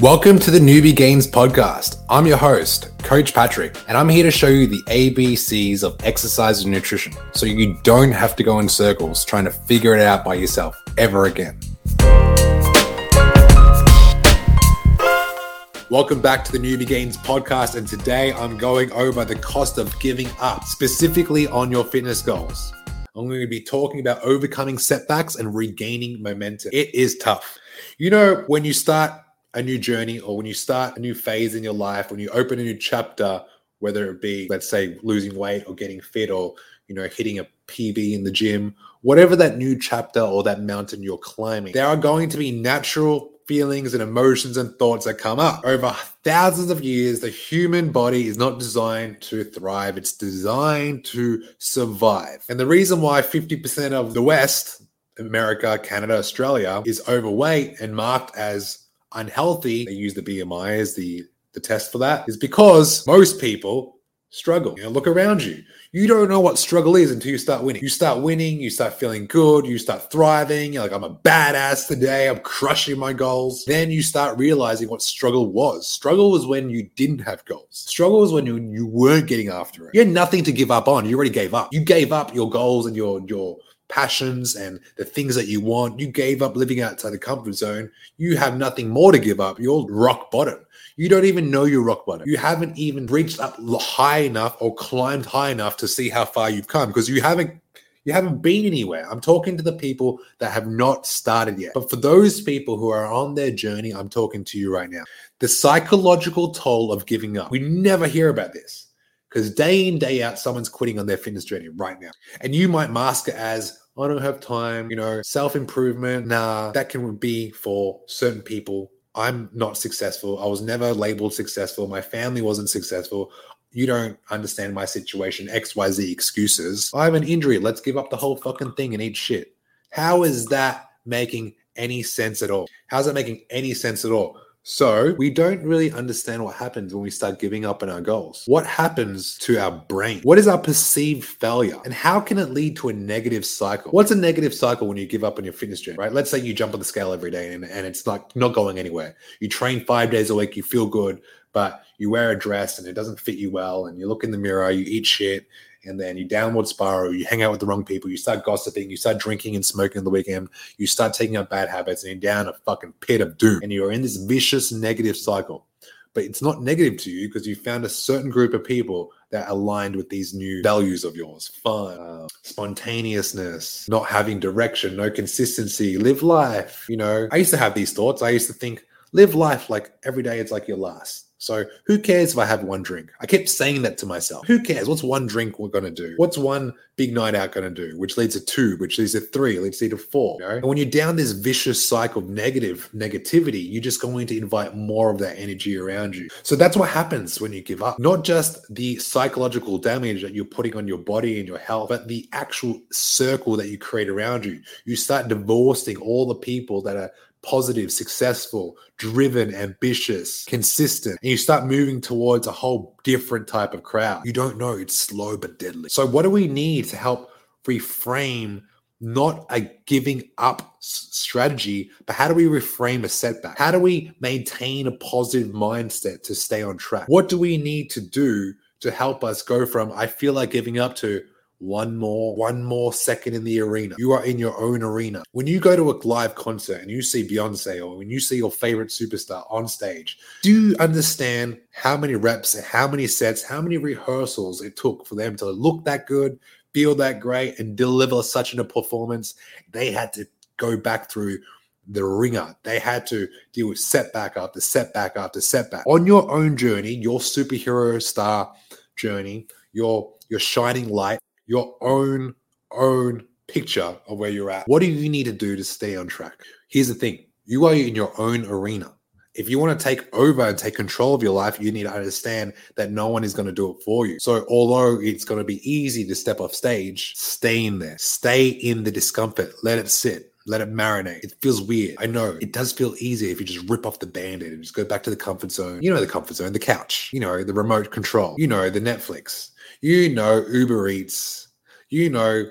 Welcome to the Newbie Gains podcast. I'm your host, Coach Patrick, and I'm here to show you the ABCs of exercise and nutrition so you don't have to go in circles trying to figure it out by yourself ever again. Welcome back to the Newbie Gains podcast, and today I'm going over the cost of giving up, specifically on your fitness goals. I'm going to be talking about overcoming setbacks and regaining momentum. It is tough. You know, when you start a new journey or when you start a new phase in your life, when you open a new chapter, whether it be, let's say, losing weight or getting fit or, you know, hitting a PB in the gym, whatever that new chapter or that mountain you're climbing, there are going to be natural feelings and emotions and thoughts that come up. Over thousands of years, the human body is not designed to thrive, it's designed to survive. And the reason why 50% of the West, America, Canada, Australia, is overweight and marked as unhealthy, they use the BMI as the, the test for that, is because most people struggle. You know, look around you. You don't know what struggle is until you start winning. You start winning, you start feeling good, you start thriving. You're like, I'm a badass today, I'm crushing my goals. Then you start realizing what struggle was. Struggle was when you didn't have goals. Struggle was when you, you weren't getting after it. You had nothing to give up on. You already gave up. You gave up your goals and your your passions and the things that you want. You gave up living outside the comfort zone. You have nothing more to give up. You're rock bottom. You don't even know you're rock bottom. You haven't even reached up high enough or climbed high enough to see how far you've come because you haven't you haven't been anywhere. I'm talking to the people that have not started yet. But for those people who are on their journey, I'm talking to you right now. The psychological toll of giving up. We never hear about this because day in, day out, someone's quitting on their fitness journey right now. And you might mask it as, I don't have time, you know, self improvement. Nah, that can be for certain people. I'm not successful. I was never labeled successful. My family wasn't successful. You don't understand my situation. XYZ excuses. I have an injury. Let's give up the whole fucking thing and eat shit. How is that making any sense at all? How's that making any sense at all? So we don't really understand what happens when we start giving up on our goals. What happens to our brain? What is our perceived failure? And how can it lead to a negative cycle? What's a negative cycle when you give up on your fitness journey, right? Let's say you jump on the scale every day and, and it's like not going anywhere. You train five days a week, you feel good, but you wear a dress and it doesn't fit you well. And you look in the mirror, you eat shit and then you downward spiral, you hang out with the wrong people, you start gossiping, you start drinking and smoking on the weekend, you start taking up bad habits, and you're down a fucking pit of doom. And you're in this vicious negative cycle. But it's not negative to you because you found a certain group of people that aligned with these new values of yours fun, uh, spontaneousness, not having direction, no consistency, live life. You know, I used to have these thoughts. I used to think, live life like every day it's like your last so who cares if I have one drink? I kept saying that to myself. Who cares? What's one drink we're to do? What's one big night out to do? Which leads to two, which leads to three, leads to four. You know? And when you're down this vicious cycle of negative negativity, you're just going to invite more of that energy around you. So that's what happens when you give up. Not just the psychological damage that you're putting on your body and your health, but the actual circle that you create around you. You start divorcing all the people that are positive, successful, driven, ambitious, consistent, and you start moving towards a whole different type of crowd. You don't know, it's slow but deadly. So, what do we need to help reframe not a giving up strategy, but how do we reframe a setback? How do we maintain a positive mindset to stay on track? What do we need to do to help us go from I feel like giving up to one more one more second in the arena you are in your own arena when you go to a live concert and you see beyonce or when you see your favorite superstar on stage do you understand how many reps how many sets how many rehearsals it took for them to look that good feel that great and deliver such a performance they had to go back through the ringer. They had to deal with setback after setback after setback. On your own journey, your superhero star journey, your your shining light, your own own picture of where you're at. What do you need to do to stay on track? Here's the thing. You are in your own arena. If you want to take over and take control of your life, you need to understand that no one is going to do it for you. So, although it's going to be easy to step off stage, stay in there. Stay in the discomfort. Let it sit. Let it marinate. It feels weird. I know it does feel easier if you just rip off the band aid and just go back to the comfort zone. You know, the comfort zone, the couch, you know, the remote control, you know, the Netflix, you know, Uber Eats, you know,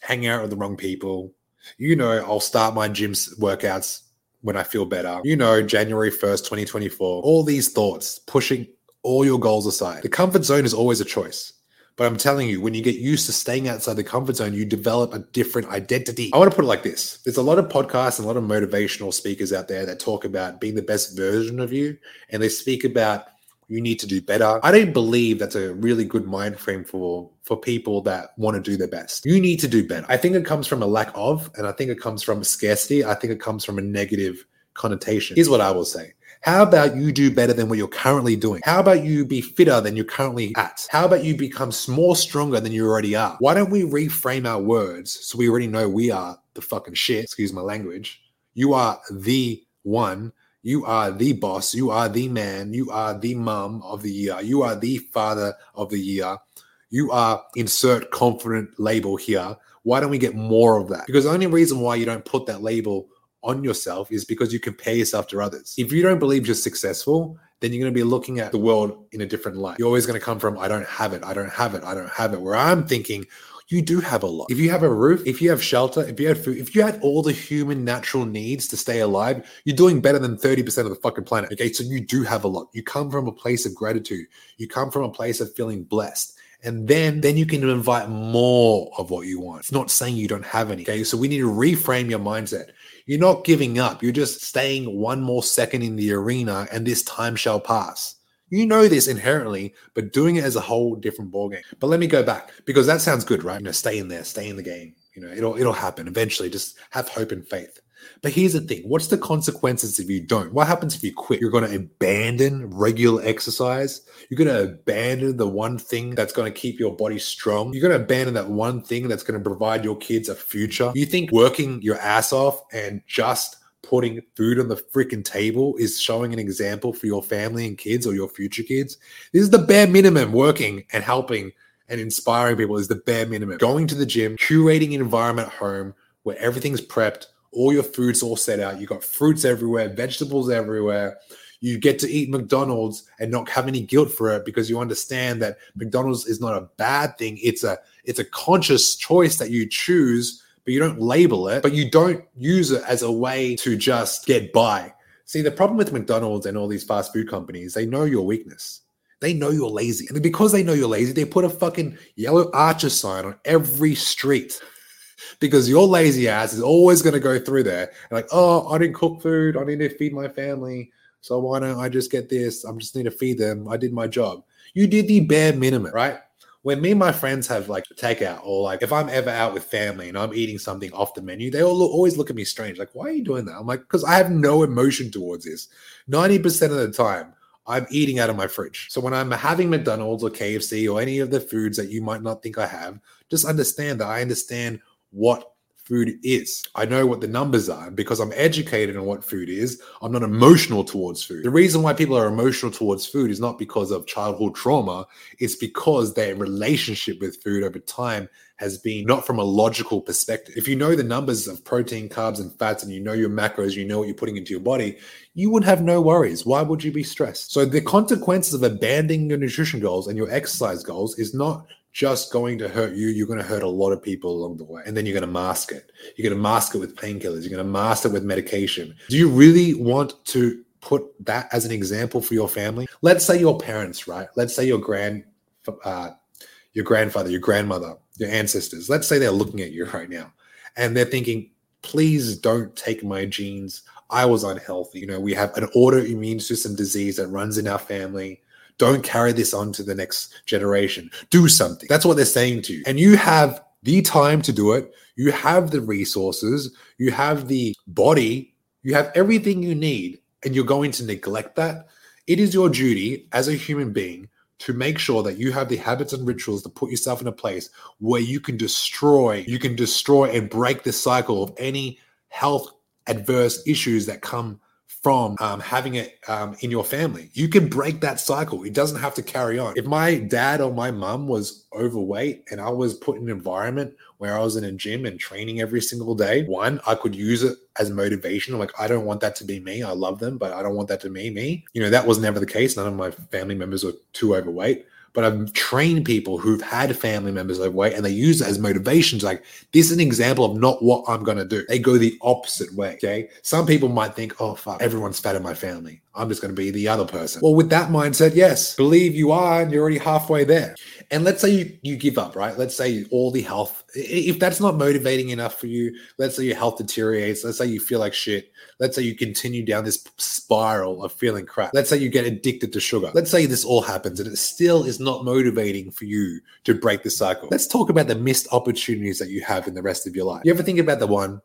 hanging out with the wrong people, you know, I'll start my gym workouts when I feel better. You know, January 1st, 2024, all these thoughts pushing all your goals aside. The comfort zone is always a choice. But I'm telling you, when you get used to staying outside the comfort zone, you develop a different identity. I want to put it like this there's a lot of podcasts and a lot of motivational speakers out there that talk about being the best version of you, and they speak about you need to do better. I don't believe that's a really good mind frame for for people that want to do their best. You need to do better. I think it comes from a lack of, and I think it comes from scarcity. I think it comes from a negative connotation. Here's what I will say. How about you do better than what you're currently doing? How about you be fitter than you're currently at? How about you become more stronger than you already are? Why don't we reframe our words so we already know we are the fucking shit? Excuse my language. You are the one. You are the boss. You are the man. You are the mom of the year. You are the father of the year. You are insert confident label here. Why don't we get more of that? Because the only reason why you don't put that label on yourself is because you compare yourself to others. If you don't believe you're successful, then you're going to be looking at the world in a different light. You're always going to come from, I don't have it, I don't have it, I don't have it. Where I'm thinking, you do have a lot. If you have a roof, if you have shelter, if you have food, if you had all the human natural needs to stay alive, you're doing better than 30% of the fucking planet. Okay. So you do have a lot. You come from a place of gratitude. You come from a place of feeling blessed and then then you can invite more of what you want. It's not saying you don't have any. Okay, so we need to reframe your mindset. You're not giving up. You're just staying one more second in the arena, and this time shall pass. You know this inherently, but doing it as a whole different ballgame. But let me go back because that sounds good, right? You know, stay in there, stay in the game. You know, it'll it'll happen eventually. Just have hope and faith. But here's the thing what's the consequences if you don't? What happens if you quit? You're going to abandon regular exercise. You're going to abandon the one thing that's going to keep your body strong. You're going to abandon that one thing that's going to provide your kids a future. You think working your ass off and just putting food on the freaking table is showing an example for your family and kids or your future kids? This is the bare minimum working and helping and inspiring people is the bare minimum. Going to the gym, curating an environment at home where everything's prepped all your food's all set out. You got fruits everywhere, vegetables everywhere. You get to eat McDonald's and not have any guilt for it because you understand that McDonald's is not a bad thing. It's a it's a conscious choice that you choose, but you don't label it, but you don't use it as a way to just get by. See, the problem with McDonald's and all these fast food companies, they know your weakness. They know you're lazy. And because they know you're lazy, they put a fucking yellow archer sign on every street because your lazy ass is always going to go through there and like, oh, I didn't cook food. I need to feed my family. So why don't I just get this? I just need to feed them. I did my job. You did the bare minimum, right? When me and my friends have like takeout, or like if I'm ever out with family and I'm eating something off the menu, they all look, always look at me strange. Like, why are you doing that? I'm like, because I have no emotion towards this. 90% of the time, I'm eating out of my fridge. So when I'm having McDonald's or KFC or any of the foods that you might not think I have, just understand that I understand what food is. I know what the numbers are because I'm educated on what food is. I'm not emotional towards food. The reason why people are emotional towards food is not because of childhood trauma, it's because their relationship with food over time has been not from a logical perspective. If you know the numbers of protein, carbs, and fats, and you know your macros, you know what you're putting into your body, you would have no worries. Why would you be stressed? So, the consequences of abandoning your nutrition goals and your exercise goals is not just going to hurt you, you're going to hurt a lot of people along the way. And then you're going to mask it. You're going to mask it with painkillers. You're going to mask it with medication. Do you really want to put that as an example for your family? Let's say your parents, right? Let's say your grand, uh, your grandfather, your grandmother, your ancestors. Let's say they're looking at you right now and they're thinking, please don't take my genes. I was unhealthy. You know, we have an autoimmune system disease that runs in our family don't carry this on to the next generation. Do something. That's what they're saying to you. And you have the time to do it. You have the resources. You have the body. You have everything you need. And you're going to neglect that. It is your duty as a human being to make sure that you have the habits and rituals to put yourself in a place where you can destroy, you can destroy and break the cycle of any health adverse issues that come from um, having it um, in your family. You can break that cycle. It doesn't have to carry on. If my dad or my mom was overweight and I was put in an environment where I was in a gym and training every single day, one, I could use it as motivation. Like, I don't want that to be me. I love them, but I don't want that to be me. You know, that was never the case. None of my family members were too overweight. But I've trained people who've had family members overweight and they use it as motivations. Like, this is an example of not what I'm going to do. They go the opposite way. Okay. Some people might think, oh, fuck, everyone's fat in my family. I'm just going to be the other person. Well, with that mindset, yes, believe you are, and you're already halfway there. And let's say you, you give up, right? Let's say all the health, if that's not motivating enough for you, let's say your health deteriorates, let's say you feel like shit, let's say you continue down this spiral of feeling crap, let's say you get addicted to sugar, let's say this all happens and it still is not motivating for you to break the cycle. Let's talk about the missed opportunities that you have in the rest of your life. You ever think about the one,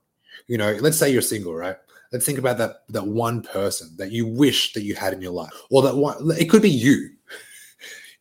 you know, let's say you're single, right? Let's think about that that one person that you wish that you had in your life, or that one. It could be you.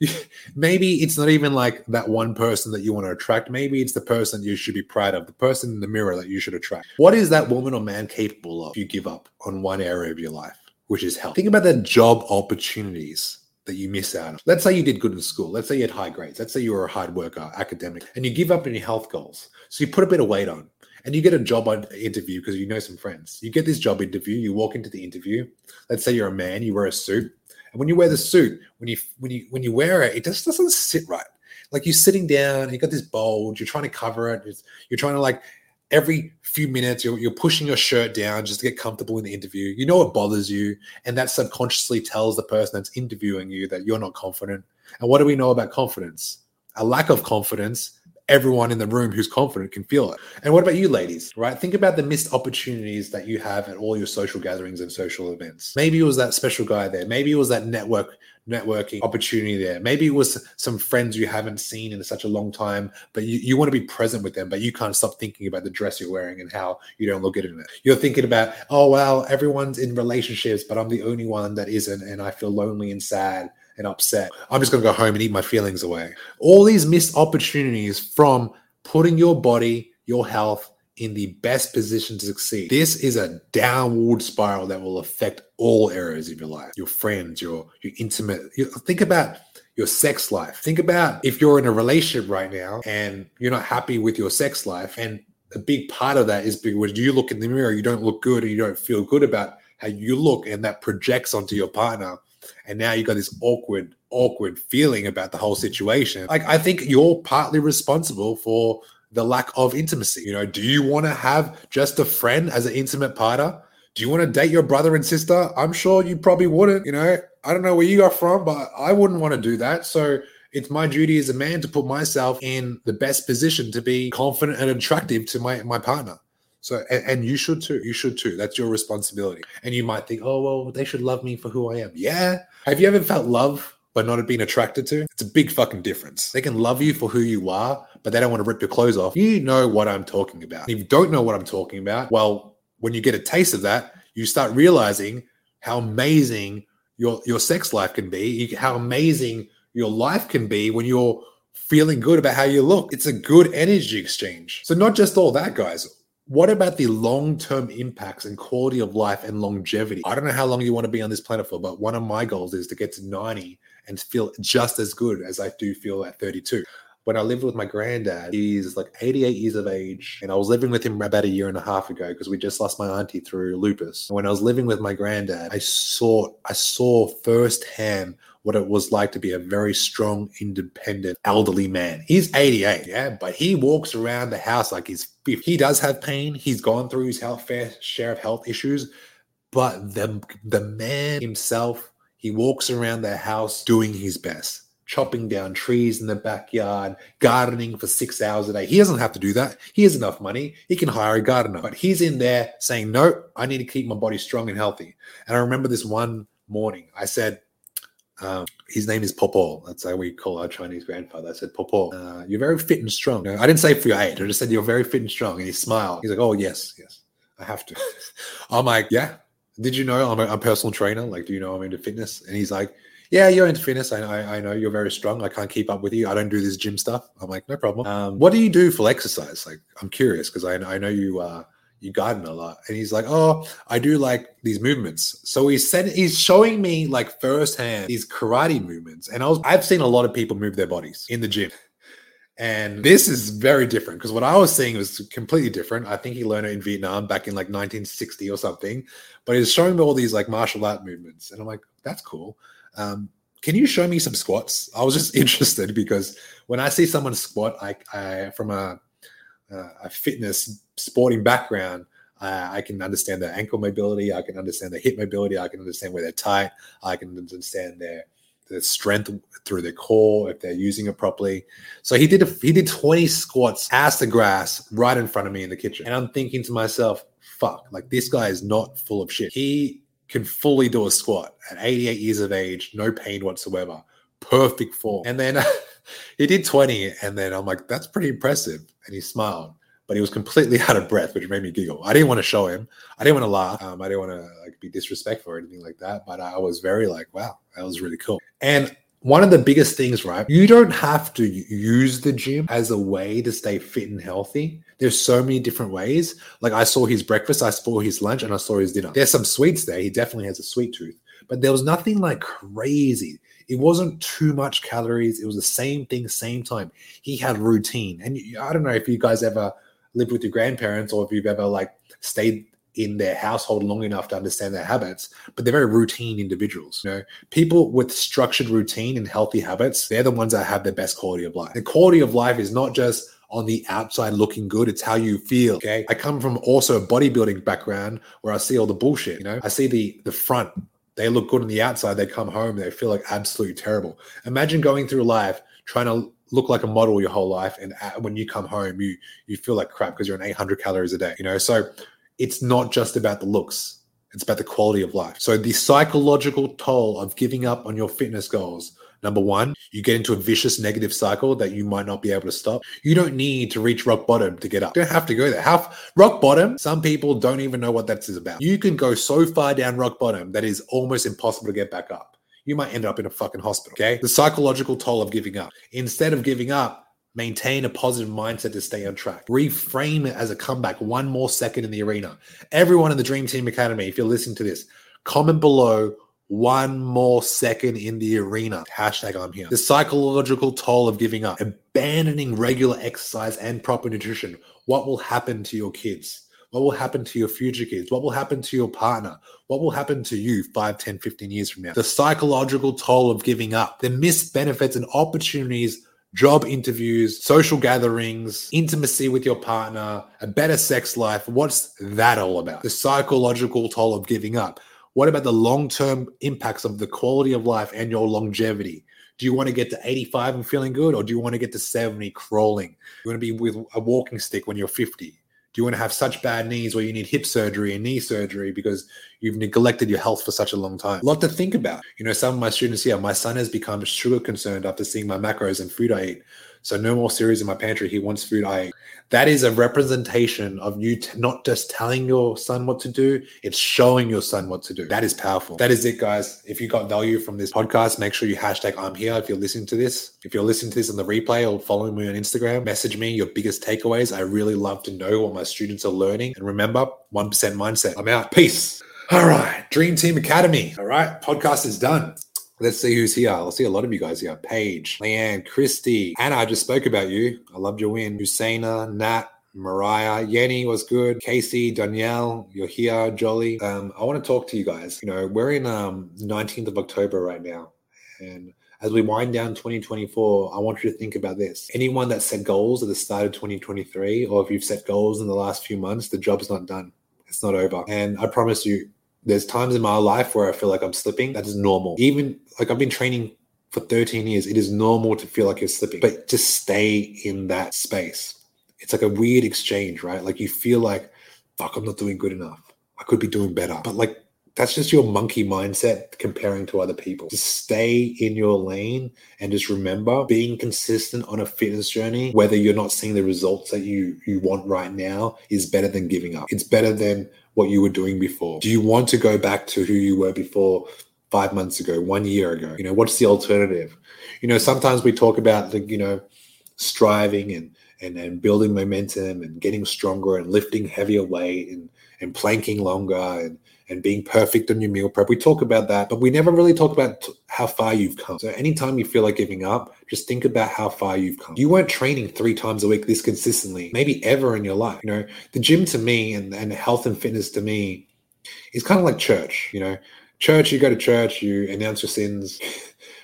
maybe it's not even like that one person that you want to attract. Maybe it's the person you should be proud of, the person in the mirror that you should attract. What is that woman or man capable of if you give up on one area of your life, which is health? Think about the job opportunities that you miss out on. Let's say you did good in school. Let's say you had high grades. Let's say you were a hard worker, academic, and you give up on your health goals. So you put a bit of weight on and you get a job interview because you know some friends. You get this job interview, you walk into the interview. Let's say you're a man, you wear a suit, and when you wear the suit, when you when you when you wear it, it just doesn't sit right. Like you're sitting down, you got this bulge, you're trying to cover it, you're trying to like every few minutes you're, you're pushing your shirt down just to get comfortable in the interview. You know it bothers you, and that subconsciously tells the person that's interviewing you that you're not confident. And what do we know about confidence? A lack of confidence everyone in the room who's confident can feel it. And what about you, ladies? Right? Think about the missed opportunities that you have at all your social gatherings and social events. Maybe it was that special guy there. Maybe it was that network networking opportunity there. Maybe it was some friends you haven't seen in such a long time, but you, you want to be present with them, but you can't stop thinking about the dress you're wearing and how you don't look good in it. You're thinking about, oh wow, everyone's in relationships, but I'm the only one that isn't, and I feel lonely and sad and upset. I'm just going to go home and eat my feelings away. All these missed opportunities from putting your body, your health in the best position to succeed. This is a downward spiral that will affect all areas of your life. Your friends, your your intimate. You, think about your sex life. Think about if you're in a relationship right now and you're not happy with your sex life and a big part of that is because you look in the mirror, you don't look good and you don't feel good about how you look and that projects onto your partner and now you got this awkward awkward feeling about the whole situation like i think you're partly responsible for the lack of intimacy you know do you want to have just a friend as an intimate partner do you want to date your brother and sister i'm sure you probably wouldn't you know i don't know where you are from but i wouldn't want to do that so it's my duty as a man to put myself in the best position to be confident and attractive to my my partner so, and, and, you should too. You should too. That's your responsibility. And you might think, oh, well, they should love me for who I am. Yeah. Have you ever felt love but not been attracted to? It's a big fucking difference. They can love you for who you are, but they don't want to rip your clothes off. You know what I'm talking about. If you don't know what I'm talking about, well, when you get a taste of that, you start realizing how amazing your your sex life can be, how amazing your life can be when you're feeling good about how you look. It's a good energy exchange. So not just all that, guys what about the long term impacts and quality of life and longevity? I don't know how long you want to be on this planet for, but one of my goals is to get to 90 and feel just as good as I do feel at 32. When I lived with my granddad, he's like 88 years of age, and I was living with him about a year and a half ago because we just lost my auntie through lupus. When I was living with my granddad, I saw I saw firsthand what it was like to be a very strong, independent, elderly man. He's 88, yeah, but he walks around the house like he's 50. He does have pain. He's gone through his health fair share of health issues, but the the man himself, he walks around the house doing his best. Chopping down trees in the backyard, gardening for six hours a day. He doesn't have to do that. He has enough money. He can hire a gardener. But he's in there saying, No, I need to keep my body strong and healthy. And I remember this one morning, I said, um, his name is Popo. That's how we call our Chinese grandfather. I said, Popo, uh, you're very fit and strong. I didn't say for your age. I just said you're very fit and strong. And he smiled. He's like, oh, yes, yes, I have to. I'm like, yeah. Did you know I'm a, a, personal trainer? Like, do you know I'm into fitness? And he's like, yeah, you're into fitness. I, I, I, know you're very strong. I can't keep up with you. I don't do this gym stuff. I'm like, no problem. Um, what do you do for exercise? Like, I'm curious because I, I know you uh, you garden a lot. And he's like, oh, I do like these movements. So he said he's showing me like firsthand these karate movements. And I was I've seen a lot of people move their bodies in the gym. And this is very different because what I was seeing was completely different. I think he learned it in Vietnam back in like 1960 or something. But he's showing me all these like martial art movements. And I'm like, that's cool. Um, can you show me some squats? I was just interested because when I see someone squat, I, I from a, a fitness sporting background, uh, I can understand their ankle mobility. I can understand their hip mobility. I can understand where they're tight. I can understand their the strength through their core if they're using it properly. So he did a, he did 20 squats ass to grass right in front of me in the kitchen. And I'm thinking to myself, fuck, like this guy is not full of shit. He can fully do a squat at 88 years of age, no pain whatsoever, perfect form. And then he did 20 and then I'm like, that's pretty impressive. And he smiled but he was completely out of breath, which made me giggle. I didn't want to show him. I didn't want to laugh. Um, I didn't want to like be disrespectful or anything like that. But I was very like, wow, that was really cool. And one of the biggest things, right? You don't have to use the gym as a way to stay fit and healthy. There's so many different ways. Like I saw his breakfast, I saw his lunch, and I saw his dinner. There's some sweets there. He definitely has a sweet tooth, but there was nothing like crazy. It wasn't too much calories. It was the same thing, same time. He had routine. And I don't know if you guys ever lived with your grandparents or if you've ever like stayed in their household long enough to understand their habits, but they're very routine individuals. You know, people with structured routine and healthy habits, they're the ones that have the best quality of life. The quality of life is not just on the outside looking good, it's how you feel. Okay. I come from also a bodybuilding background where I see all the bullshit, you know, I see the the front. They look good on the outside, they come home, they feel like absolutely terrible. Imagine going through life trying to look like a model your whole life, and uh, when you come home, you you feel like crap because you're on 800 calories a day. You know, so it's not just about the looks; it's about the quality of life. So the psychological toll of giving up on your fitness goals. Number one, you get into a vicious negative cycle that you might not be able to stop. You don't need to reach rock bottom to get up. You don't have to go there. How rock bottom? Some people don't even know what that is about. You can go so far down rock bottom that is almost impossible to get back up you might end up in a fucking hospital. Okay. The psychological toll of giving up. Instead of giving up, maintain a positive mindset to stay on track. Reframe it as a comeback, one more second in the arena. Everyone in the Dream Team Academy, if you're listening to this, comment below one more second in the arena. Hashtag I'm here. The psychological toll of giving up, abandoning regular exercise and proper nutrition. What will happen to your kids? What will happen to your future kids? What will happen to your partner? What will happen to you 5, 10, 15 years from now? The psychological toll of giving up, the missed benefits and opportunities job interviews, social gatherings, intimacy with your partner, a better sex life. What's that all about? The psychological toll of giving up. What about the long term impacts of the quality of life and your longevity? Do you want to get to 85 and feeling good, or do you want to get to 70 crawling? You want to be with a walking stick when you're 50? Do you want to have such bad knees where you need hip surgery and knee surgery because you've neglected your health for such a long time? A lot to think about. You know, some of my students here, my son has become sugar concerned after seeing my macros and food I eat. So no more cereals in my pantry. He wants food I. That is a representation of you t- not just telling your son what to do, it's showing your son what to do. That is powerful. That is it, guys. If you got value from this podcast, make sure you hashtag I'm here if you're listening to this. If you're listening to this on the replay or following me on Instagram, message me your biggest takeaways. I really love to know what my students are learning. And remember, 1% mindset. I'm out. Peace. All right. Dream Team Academy. All right. Podcast is done. Let's see who's here. I'll see a lot of you guys here. Paige, Leanne, Christy, Anna, I just spoke about you. I loved your win. Husseina, Nat, Mariah, Yenny was good. Casey, Danielle, you're here. Jolly. Um, I want to talk to you guys. You know, we're in um 19th of October right now. And as we wind down 2024, I want you to think about this. Anyone that set goals at the start of 2023, or if you've set goals in the last few months, the job's not done. It's not over. And I promise you, there's times in my life where I feel like I'm slipping. That is normal. Even like I've been training for 13 years. It is normal to feel like you're slipping, but just stay in that space. It's like a weird exchange, right? Like you feel like, fuck, I'm not doing good enough. I could be doing better. But like that's just your monkey mindset comparing to other people. Just stay in your lane and just remember being consistent on a fitness journey, whether you're not seeing the results that you you want right now, is better than giving up. It's better than what you were doing before. Do you want to go back to who you were before five months ago, one year ago? You know, what's the alternative? You know, sometimes we talk about the, you know, striving and and, and building momentum and getting stronger and lifting heavier weight and, and planking longer and and being perfect on your meal prep. We talk about that, but we never really talk about how far you've come. So anytime you feel like giving up, just think about how far you've come. You weren't training three times a week this consistently, maybe ever in your life. You know, the gym to me and, and health and fitness to me is kind of like church, you know. Church, you go to church, you announce your sins.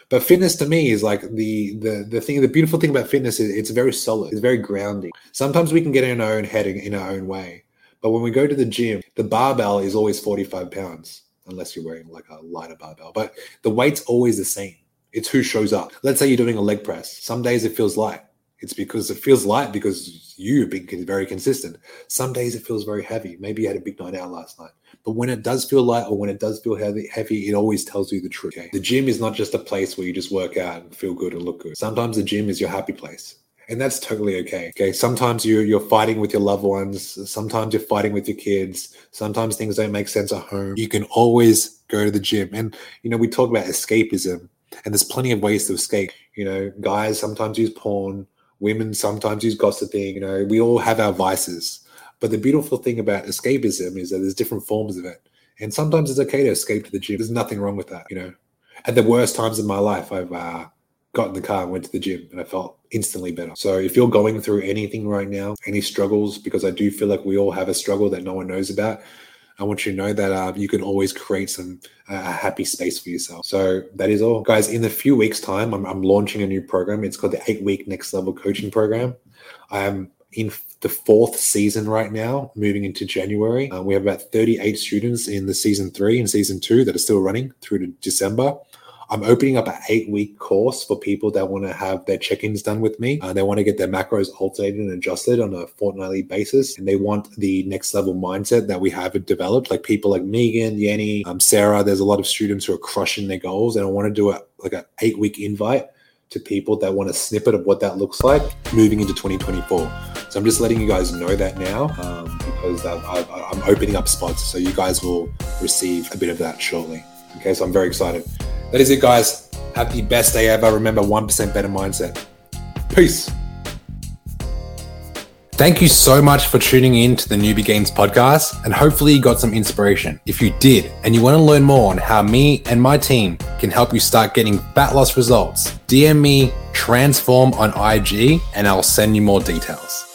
But fitness to me is like the the the thing. The beautiful thing about fitness is it's very solid. It's very grounding. Sometimes we can get in our own head in our own way, but when we go to the gym, the barbell is always forty five pounds, unless you're wearing like a lighter barbell. But the weight's always the same. It's who shows up. Let's say you're doing a leg press. Some days it feels light. It's because it feels light because you've been very consistent. Some days it feels very heavy. Maybe you had a big night out last night. But when it does feel light or when it does feel heavy, heavy, it always tells you the truth. Okay? The gym is not just a place where you just work out and feel good and look good. Sometimes the gym is your happy place. And that's totally okay. Okay. Sometimes you you're fighting with your loved ones. Sometimes you're fighting with your kids. Sometimes things don't make sense at home. You can always go to the gym. And you know, we talk about escapism, and there's plenty of ways to escape. You know, guys sometimes use porn, women sometimes use gossiping. You know, we all have our vices. But the beautiful thing about escapism is that there's different forms of it. And sometimes it's okay to escape to the gym. There's nothing wrong with that, you know. At the worst times in my life, I've uh, got in the car and went to the gym and I felt instantly better. So if you're going through anything right now, any struggles, because I do feel like we all have a struggle that no one knows about, I want you to know that uh, you can always create some uh, a happy space for yourself. So that is all, guys. In a few weeks' time, I'm, I'm launching a new program. It's called the Eight Week Next Level Coaching Program. I'm in the fourth season right now, moving into January. Uh, we have about 38 students in the season three and season two that are still running through to December. I'm opening up an eight week course for people that want to have their check ins done with me. Uh, they want to get their macros alternated and adjusted on a fortnightly basis. And they want the next level mindset that we have developed. Like people like Megan, Yenny, um, Sarah, there's a lot of students who are crushing their goals. And I want to do a, like an eight week invite to people that want a snippet of what that looks like moving into 2024. So I'm just letting you guys know that now um, because i am opening up spots. So you guys will receive a bit of that shortly. Okay, so I'm very excited. That is it, guys. Have the best day ever. Remember, 1% better mindset. Peace. Thank you so much for tuning in to the Newbie Gains podcast, and hopefully you got some inspiration. If you did, and you want to learn more on how me and my team can help you start getting fat loss results, DM me transform on IG, and I'll send you more details.